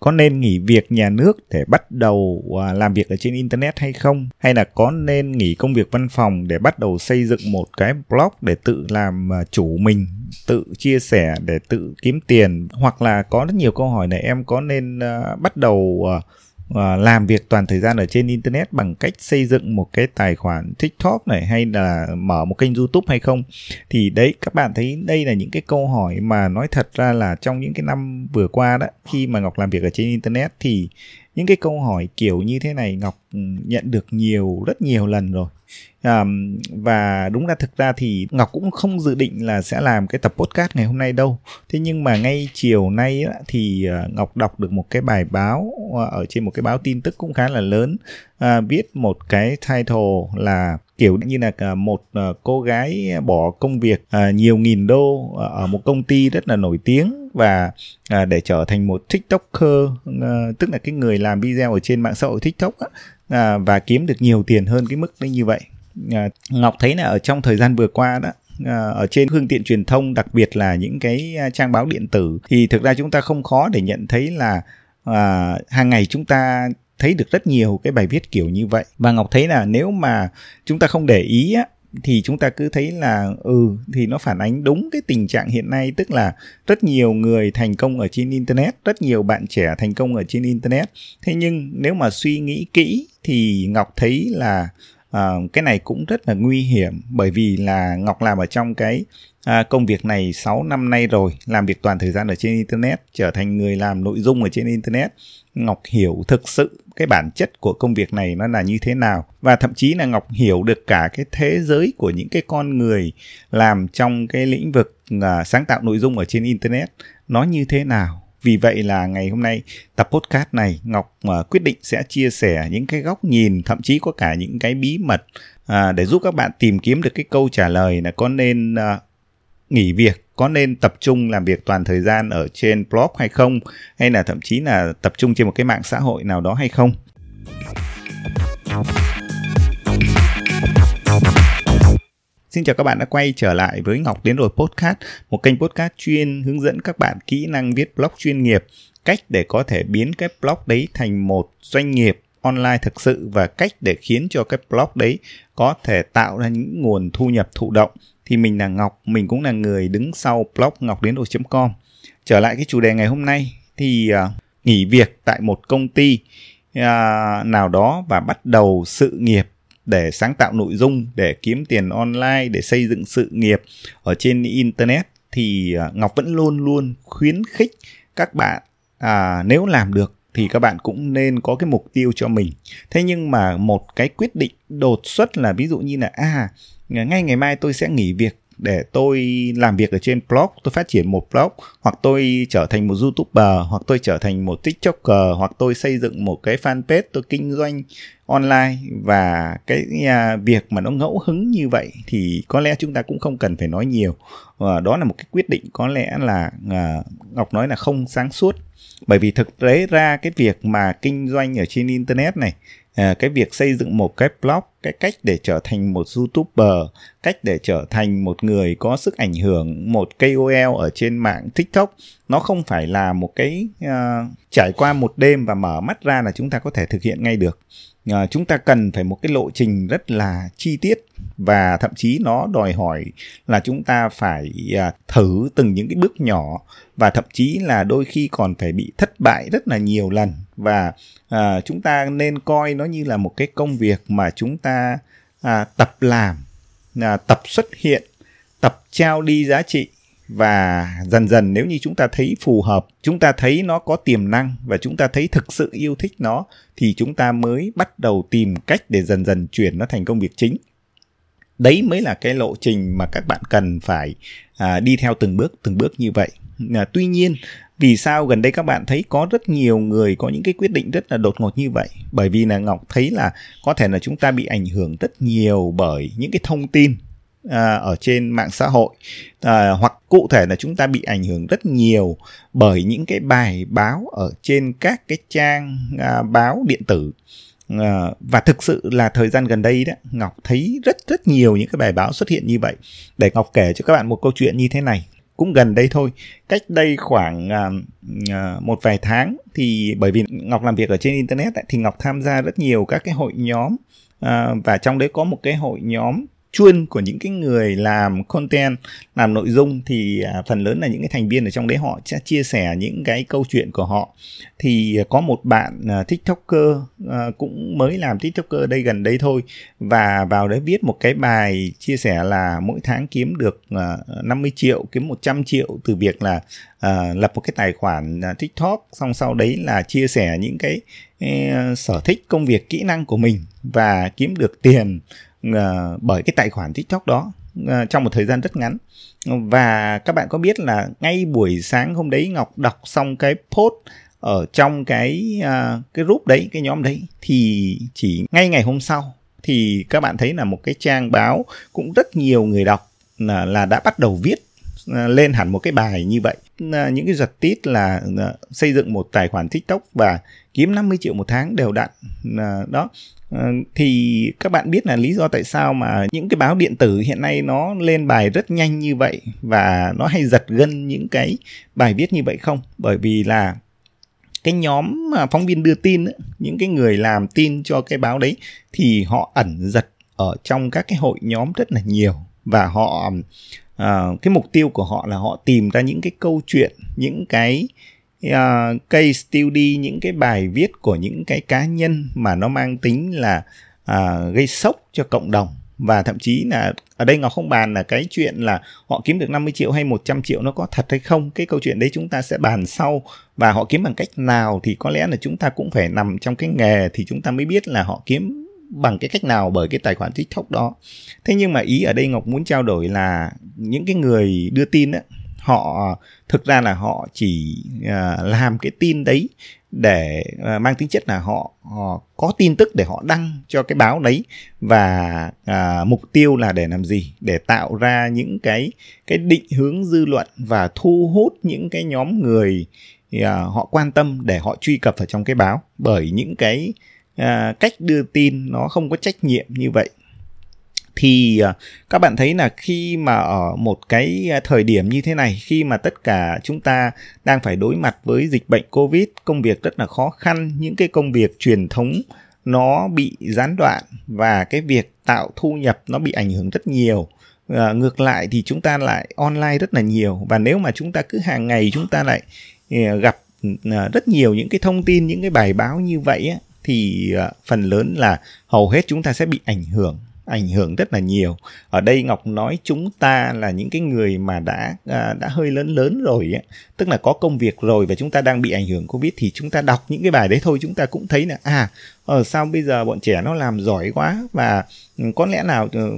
có nên nghỉ việc nhà nước để bắt đầu à, làm việc ở trên internet hay không? Hay là có nên nghỉ công việc văn phòng để bắt đầu xây dựng một cái blog để tự làm à, chủ mình, tự chia sẻ, để tự kiếm tiền? Hoặc là có rất nhiều câu hỏi này, em có nên à, bắt đầu uh, làm việc toàn thời gian ở trên internet bằng cách xây dựng một cái tài khoản tiktok này hay là mở một kênh youtube hay không. Thì đấy các bạn thấy đây là những cái câu hỏi mà nói thật ra là trong những cái năm vừa qua đó khi mà ngọc làm việc ở trên internet thì những cái câu hỏi kiểu như thế này ngọc ừ, nhận được nhiều rất nhiều lần rồi à, và đúng là thực ra thì ngọc cũng không dự định là sẽ làm cái tập podcast ngày hôm nay đâu. Thế nhưng mà ngay chiều nay á, thì ờ, ngọc đọc được một cái bài báo ờ, ở trên một cái báo tin tức cũng khá là lớn. À, viết một cái title là kiểu như là một cô gái bỏ công việc nhiều nghìn đô ở một công ty rất là nổi tiếng và để trở thành một tiktoker tức là cái người làm video ở trên mạng xã hội tiktok À, và kiếm được nhiều tiền hơn cái mức như vậy. À, ngọc thấy là ở trong thời gian vừa qua đó à, ở trên phương tiện truyền thông đặc biệt là những cái à, trang báo điện tử thì thực ra chúng ta không khó để nhận thấy là à, hàng ngày chúng ta thấy được rất nhiều cái bài viết kiểu như vậy. Và ngọc thấy là nếu mà chúng ta không để ý á thì chúng ta cứ thấy là ừ thì nó phản ánh đúng cái tình trạng hiện nay tức là rất nhiều người thành công ở trên internet rất nhiều bạn trẻ thành công ở trên internet. Thế nhưng nếu mà suy nghĩ kỹ thì ngọc thấy là à, cái này cũng rất là nguy hiểm bởi vì là Ngọc làm ở trong cái à, công việc này 6 năm nay rồi làm việc toàn thời gian ở trên internet trở thành người làm nội dung ở trên internet. Ngọc hiểu thực sự cái bản chất của công việc này nó là như thế nào? Và thậm chí là Ngọc hiểu được cả cái thế giới của những cái con người làm trong cái lĩnh vực à, sáng tạo nội dung ở trên internet nó như thế nào? Vì vậy là ngày hôm nay tập podcast này Ngọc uh, quyết định sẽ chia sẻ những cái góc nhìn thậm chí có cả những cái bí mật uh, để giúp các bạn tìm kiếm được cái câu trả lời là có nên uh, nghỉ việc có nên tập trung làm việc toàn thời gian ở trên blog hay không hay là thậm chí là tập trung trên một cái mạng xã hội nào đó hay không Xin chào các bạn đã quay trở lại với Ngọc Đến Rồi Podcast, một kênh podcast chuyên hướng dẫn các bạn kỹ năng viết blog chuyên nghiệp, cách để có thể biến cái blog đấy thành một doanh nghiệp online thực sự và cách để khiến cho cái blog đấy có thể tạo ra những nguồn thu nhập thụ động. Thì mình là Ngọc, mình cũng là người đứng sau blog ngọcdến.com. Trở lại cái chủ đề ngày hôm nay thì uh, nghỉ việc tại một công ty uh, nào đó và bắt đầu sự nghiệp để sáng tạo nội dung để kiếm tiền online để xây dựng sự nghiệp ở trên internet thì uh, ngọc vẫn luôn luôn khuyến khích các bạn à, nếu làm được thì các bạn cũng nên có cái mục tiêu cho mình thế nhưng mà một cái quyết định đột xuất là ví dụ như là à ngay ngày mai tôi sẽ nghỉ việc để tôi làm việc ở trên blog. Tôi phát triển một blog, hoặc tôi trở thành một youtuber, hoặc tôi trở thành một tiktoker, hoặc tôi xây dựng một cái fanpage tôi kinh doanh online. Và cái à, việc mà nó ngẫu hứng như vậy thì có lẽ chúng ta cũng không cần phải nói nhiều. Và đó là một cái quyết định có lẽ là à, ngọc nói là không sáng suốt. Bởi vì thực tế ra cái việc mà kinh doanh ở trên internet này à, cái việc xây dựng một cái blog cái cách để trở thành một youtuber cách để trở thành một người có sức ảnh hưởng một KOL ở trên mạng TikTok. Nó không phải là một cái uh, trải qua một đêm và mở mắt ra là chúng ta có thể thực hiện ngay được. Uh, chúng ta cần phải một cái lộ trình rất là chi tiết và thậm chí nó đòi hỏi là chúng ta phải uh, thử từng những cái bước nhỏ và thậm chí là đôi khi còn phải bị thất bại rất là nhiều lần. Và uh, chúng ta nên coi nó như là một cái công việc mà chúng ta à, tập làm à, tập xuất hiện tập trao đi giá trị. Và dần dần nếu như chúng ta thấy phù hợp chúng ta thấy nó có tiềm năng và chúng ta thấy thực sự yêu thích nó thì chúng ta mới bắt đầu tìm cách để dần dần chuyển nó thành công việc chính. Đấy mới là cái lộ trình mà các bạn cần phải à, đi theo từng bước từng bước như vậy. À, tuy nhiên vì sao gần đây các bạn thấy có rất nhiều người có những cái quyết định rất là đột ngột như vậy? Bởi vì là ngọc thấy là có thể là chúng ta bị ảnh hưởng rất nhiều bởi những cái thông tin à, ở trên mạng xã hội. À, hoặc cụ thể là chúng ta bị ảnh hưởng rất nhiều bởi những cái bài báo ở trên các cái trang à, báo điện tử. À, và thực sự là thời gian gần đây đó ngọc thấy rất rất nhiều những cái bài báo xuất hiện như vậy. Để ngọc kể cho các bạn một câu chuyện như thế này cũng gần đây thôi. Cách đây khoảng uh, một vài tháng thì bởi vì ngọc làm việc ở trên internet ấy, thì ngọc tham gia rất nhiều các cái hội nhóm uh, và trong đấy có một cái hội nhóm chuyên của những cái người làm content, làm nội dung thì à, phần lớn là những cái thành viên ở trong đấy họ sẽ chia sẻ những cái câu chuyện của họ. Thì có một bạn à, tiktoker à, cũng mới làm tiktoker đây gần đây thôi và vào đấy viết một cái bài chia sẻ là mỗi tháng kiếm được 50 triệu, kiếm 100 triệu từ việc là lập một cái tài khoản tiktok. Xong sau đấy là chia sẻ những cái sở thích, công việc, kỹ năng của mình và kiếm được tiền uh, bởi cái tài khoản tiktok đó uh, trong một thời gian rất ngắn. Và các bạn có biết là ngay buổi sáng hôm đấy ngọc đọc xong cái post ở trong cái uh, cái group đấy cái nhóm đấy thì chỉ ngay ngày hôm sau thì các bạn thấy là một cái trang báo cũng rất nhiều người đọc là, là đã bắt đầu viết lên hẳn một cái bài như vậy. Những cái giật tít là xây dựng một tài khoản tiktok và kiếm 50 triệu một tháng đều đặn đó. Ờ, thì các bạn biết là lý do tại sao mà những cái báo điện tử hiện nay nó lên bài rất nhanh như vậy và nó hay giật gân những cái bài viết như vậy không? Bởi vì là cái nhóm phóng viên đưa tin những cái người làm tin cho cái báo đấy thì họ ẩn giật ở trong các cái hội nhóm rất là nhiều và họ uh, cái mục tiêu của họ là họ tìm ra những cái câu chuyện những cái uh, case study những cái bài viết của những cái cá nhân mà nó mang tính là uh, gây sốc cho cộng đồng. Và thậm chí là ở đây Ngọc không bàn là cái chuyện là họ kiếm được 50 triệu hay 100 triệu nó có thật hay không. Cái câu chuyện đấy chúng ta sẽ bàn sau. Và họ kiếm bằng cách nào thì có lẽ là chúng ta cũng phải nằm trong cái nghề thì chúng ta mới biết là họ kiếm bằng cái cách nào bởi cái tài khoản TikTok đó. Thế nhưng mà ý ở đây Ngọc muốn trao đổi là những cái người đưa tin á họ thực ra là họ chỉ uh, làm cái tin đấy để uh, mang tính chất là họ, họ có tin tức để họ đăng cho cái báo đấy và uh, mục tiêu là để làm gì? Để tạo ra những cái cái định hướng dư luận và thu hút những cái nhóm người uh, họ quan tâm để họ truy cập vào trong cái báo. Bởi những cái uh, cách đưa tin nó không có trách nhiệm như vậy thì à, các bạn thấy là khi mà ở một cái à, thời điểm như thế này khi mà tất cả chúng ta đang phải đối mặt với dịch bệnh covid công việc rất là khó khăn những cái công việc truyền thống nó bị gián đoạn và cái việc tạo thu nhập nó bị ảnh hưởng rất nhiều. À, ngược lại thì chúng ta lại online rất là nhiều và nếu mà chúng ta cứ hàng ngày chúng ta lại à, gặp rất nhiều những cái thông tin những cái bài báo như vậy á, thì phần lớn là hầu hết chúng ta sẽ bị ảnh hưởng ảnh hưởng rất là nhiều. Ở đây ngọc nói chúng ta là những cái người mà đã à, đã hơi lớn lớn rồi ấy. tức là có công việc rồi và chúng ta đang bị ảnh hưởng covid thì chúng ta đọc những cái bài đấy thôi chúng ta cũng thấy là à ở ờ, sao bây giờ bọn trẻ nó làm giỏi quá và ừ, có lẽ nào ừ,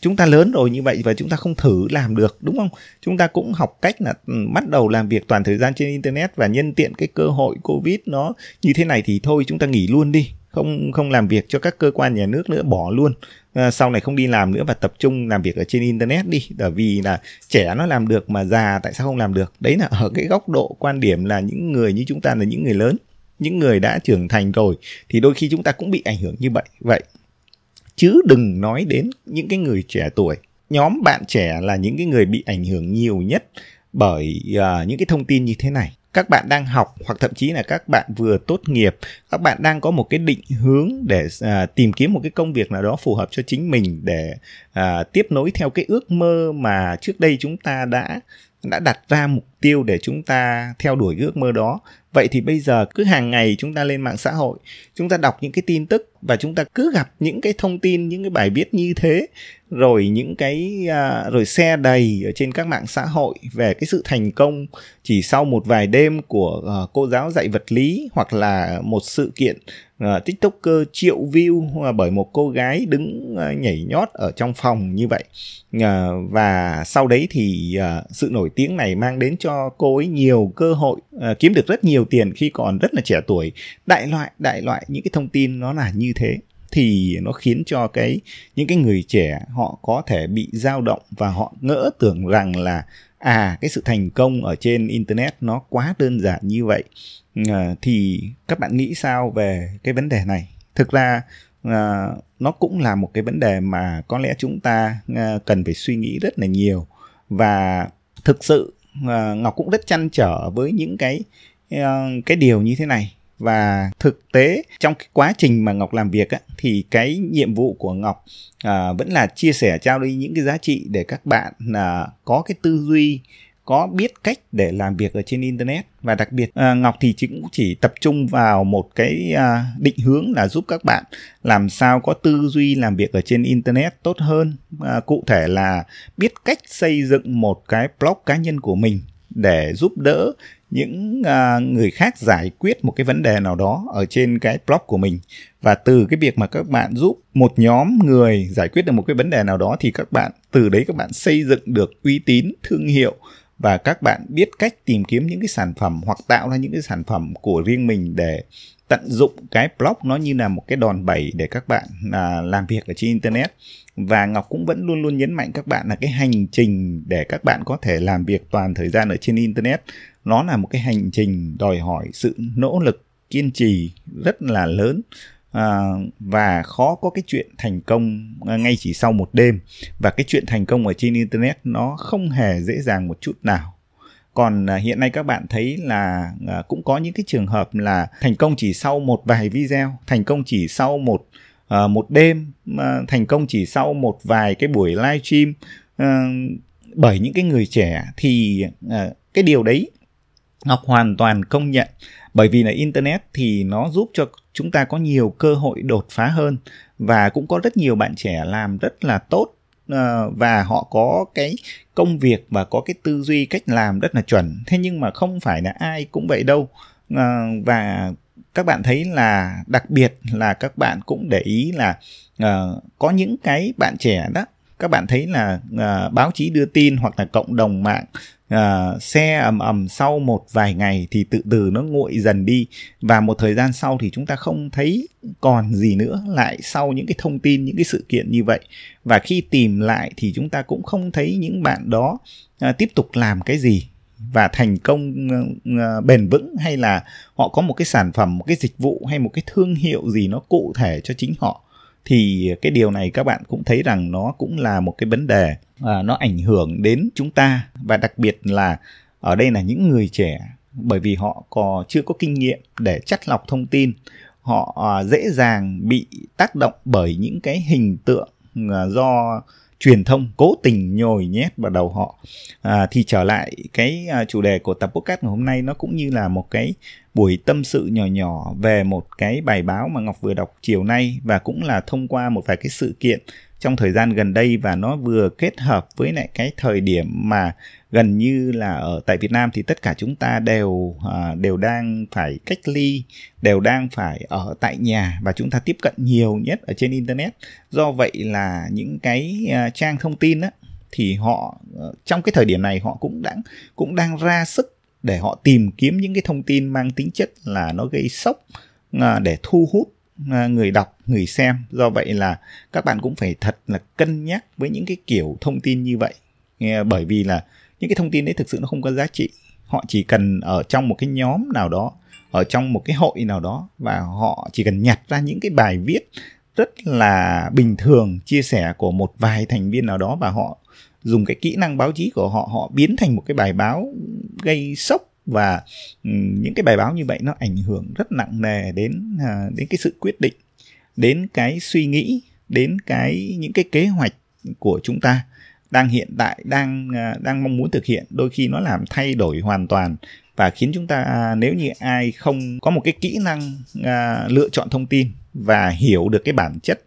chúng ta lớn rồi như vậy và chúng ta không thử làm được đúng không? Chúng ta cũng học cách là ừ, bắt đầu làm việc toàn thời gian trên internet và nhân tiện cái cơ hội covid nó như thế này thì thôi chúng ta nghỉ luôn đi. Không không làm việc cho các cơ quan nhà nước nữa bỏ luôn. Ờ, sau này không đi làm nữa và tập trung làm việc ở trên internet đi. Bởi vì là trẻ nó làm được mà già tại sao không làm được? Đấy là ở cái góc độ quan điểm là những người như chúng ta là những người lớn những người đã trưởng thành rồi thì đôi khi chúng ta cũng bị ảnh hưởng như vậy. Vậy chứ đừng nói đến những cái người trẻ tuổi. Nhóm bạn trẻ là những cái người bị ảnh hưởng nhiều nhất bởi uh, những cái thông tin như thế này các bạn đang học hoặc thậm chí là các bạn vừa tốt nghiệp các bạn đang có một cái định hướng để à, tìm kiếm một cái công việc nào đó phù hợp cho chính mình để à, tiếp nối theo cái ước mơ mà trước đây chúng ta đã đã đặt ra mục tiêu để chúng ta theo đuổi ước mơ đó. Vậy thì bây giờ cứ hàng ngày chúng ta lên mạng xã hội chúng ta đọc những cái tin tức và chúng ta cứ gặp những cái thông tin những cái bài viết như thế rồi những cái à, rồi xe đầy ở trên các mạng xã hội về cái sự thành công chỉ sau một vài đêm của uh, cô giáo dạy vật lý hoặc là một sự kiện uh, tiktoker triệu view uh, bởi một cô gái đứng uh, nhảy nhót ở trong phòng như vậy. Uh, và sau đấy thì uh, sự nổi tiếng này mang đến cho cô ấy nhiều cơ hội uh, kiếm được rất nhiều tiền khi còn rất là trẻ tuổi. Đại loại đại loại những cái thông tin nó là như thế thì nó khiến cho cái những cái người trẻ họ có thể bị dao động và họ ngỡ tưởng rằng là à cái sự thành công ở trên internet nó quá đơn giản như vậy. À, thì các bạn nghĩ sao về cái vấn đề này? Thực ra à, nó cũng là một cái vấn đề mà có lẽ chúng ta à, cần phải suy nghĩ rất là nhiều. Và thực sự à, ngọc cũng rất chăn trở với những cái cái điều như thế này và thực tế trong cái quá trình mà ngọc làm việc á, thì cái nhiệm vụ của ngọc à, vẫn là chia sẻ trao đi những cái giá trị để các bạn à, có cái tư duy có biết cách để làm việc ở trên internet. Và đặc biệt à, ngọc thì cũng chỉ tập trung vào một cái à, định hướng là giúp các bạn làm sao có tư duy làm việc ở trên internet tốt hơn. À, cụ thể là biết cách xây dựng một cái blog cá nhân của mình để giúp đỡ những uh, người khác giải quyết một cái vấn đề nào đó ở trên cái blog của mình. Và từ cái việc mà các bạn giúp một nhóm người giải quyết được một cái vấn đề nào đó thì các bạn từ đấy các bạn xây dựng được uy tín thương hiệu và các bạn biết cách tìm kiếm những cái sản phẩm hoặc tạo ra những cái sản phẩm của riêng mình để tận dụng cái blog nó như là một cái đòn bẩy để các bạn à, làm việc ở trên internet. Và ngọc cũng vẫn luôn luôn nhấn mạnh các bạn là cái hành trình để các bạn có thể làm việc toàn thời gian ở trên internet nó là một cái hành trình đòi hỏi sự nỗ lực kiên trì rất là lớn à, và khó có cái chuyện thành công à, ngay chỉ sau một đêm. Và cái chuyện thành công ở trên internet nó không hề dễ dàng một chút nào. Còn à, hiện nay các bạn thấy là à, cũng có những cái trường hợp là thành công chỉ sau một vài video thành công chỉ sau một uh, một đêm uh, thành công chỉ sau một vài cái buổi live stream uh, bởi những cái người trẻ thì uh, cái điều đấy ngọc hoàn toàn công nhận. Bởi vì là internet thì nó giúp cho chúng ta có nhiều cơ hội đột phá hơn và cũng có rất nhiều bạn trẻ làm rất là tốt ờ, và họ có cái công việc và có cái tư duy cách làm rất là chuẩn. Thế nhưng mà không phải là ai cũng vậy đâu. Ờ, và các bạn thấy là đặc biệt là các bạn cũng để ý là uh, có những cái bạn trẻ đó các bạn thấy là uh, báo chí đưa tin hoặc là cộng đồng mạng uh, xe ầm ầm sau một vài ngày thì tự từ nó nguội dần đi. Và một thời gian sau thì chúng ta không thấy còn gì nữa lại sau những cái thông tin những cái sự kiện như vậy. Và khi tìm lại thì chúng ta cũng không thấy những bạn đó uh, tiếp tục làm cái gì và thành công uh, bền vững hay là họ có một cái sản phẩm một cái dịch vụ hay một cái thương hiệu gì nó cụ thể cho chính họ thì cái điều này các bạn cũng thấy rằng nó cũng là một cái vấn đề à, nó ảnh hưởng đến chúng ta. Và đặc biệt là ở đây là những người trẻ bởi vì họ còn chưa có kinh nghiệm để chắt lọc thông tin họ à, dễ dàng bị tác động bởi những cái hình tượng à, do truyền thông cố tình nhồi nhét vào đầu họ. À, thì trở lại cái à, chủ đề của tập podcast ngày hôm nay nó cũng như là một cái buổi tâm sự nhỏ nhỏ về một cái bài báo mà ngọc vừa đọc chiều nay và cũng là thông qua một vài cái sự kiện trong thời gian gần đây và nó vừa kết hợp với lại cái thời điểm mà gần như là ở tại Việt Nam thì tất cả chúng ta đều à, đều đang phải cách ly, đều đang phải ở tại nhà và chúng ta tiếp cận nhiều nhất ở trên internet. Do vậy là những cái à, trang thông tin á thì họ ờ, trong cái thời điểm này họ cũng đang cũng đang ra sức để họ tìm kiếm những cái thông tin mang tính chất là nó gây sốc à, để thu hút À, người đọc, người xem. Do vậy là các bạn cũng phải thật là cân nhắc với những cái kiểu thông tin như vậy. Bởi vì là những cái thông tin đấy thực sự nó không có giá trị. Họ chỉ cần ở trong một cái nhóm nào đó, ở trong một cái hội nào đó và họ chỉ cần nhặt ra những cái bài viết rất là bình thường, chia sẻ của một vài thành viên nào đó và họ dùng cái kỹ năng báo chí của họ họ biến thành một cái bài báo gây sốc và những cái bài báo như vậy nó ảnh hưởng rất nặng nề đến à, đến cái sự quyết định đến cái suy nghĩ đến cái những cái kế hoạch của chúng ta đang hiện tại đang à, đang mong muốn thực hiện. Đôi khi nó làm thay đổi hoàn toàn và khiến chúng ta à, nếu như ai không có một cái kỹ năng à, lựa chọn thông tin và hiểu được cái bản chất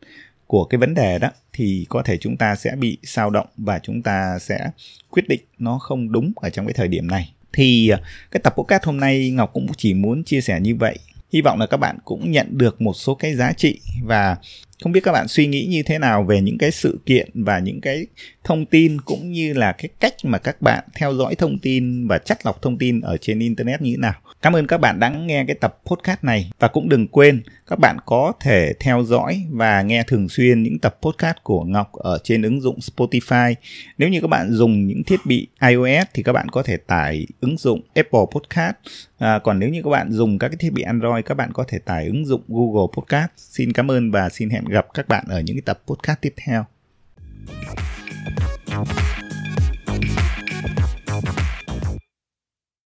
của cái vấn đề đó thì có thể chúng ta sẽ bị sao động và chúng ta sẽ quyết định nó không đúng ở trong cái thời điểm này thì à, cái tập podcast hôm nay Ngọc cũng chỉ muốn chia sẻ như vậy. Hy vọng là các bạn cũng nhận được một số cái giá trị và không biết các bạn suy nghĩ như thế nào về những cái sự kiện và những cái thông tin cũng như là cái cách mà các bạn theo dõi thông tin và chắt lọc thông tin ở trên internet như thế nào. Cảm ơn các bạn đã nghe cái tập podcast này và cũng đừng quên các bạn có thể theo dõi và nghe thường xuyên những tập podcast của Ngọc ở trên ứng dụng Spotify. Nếu như các bạn dùng những thiết bị iOS thì các bạn có thể tải ứng dụng Apple Podcast. À, còn nếu như các bạn dùng các cái thiết bị Android các bạn có thể tải ứng dụng Google Podcast. Xin cảm ơn và xin hẹn gặp các bạn ở những tập podcast tiếp theo.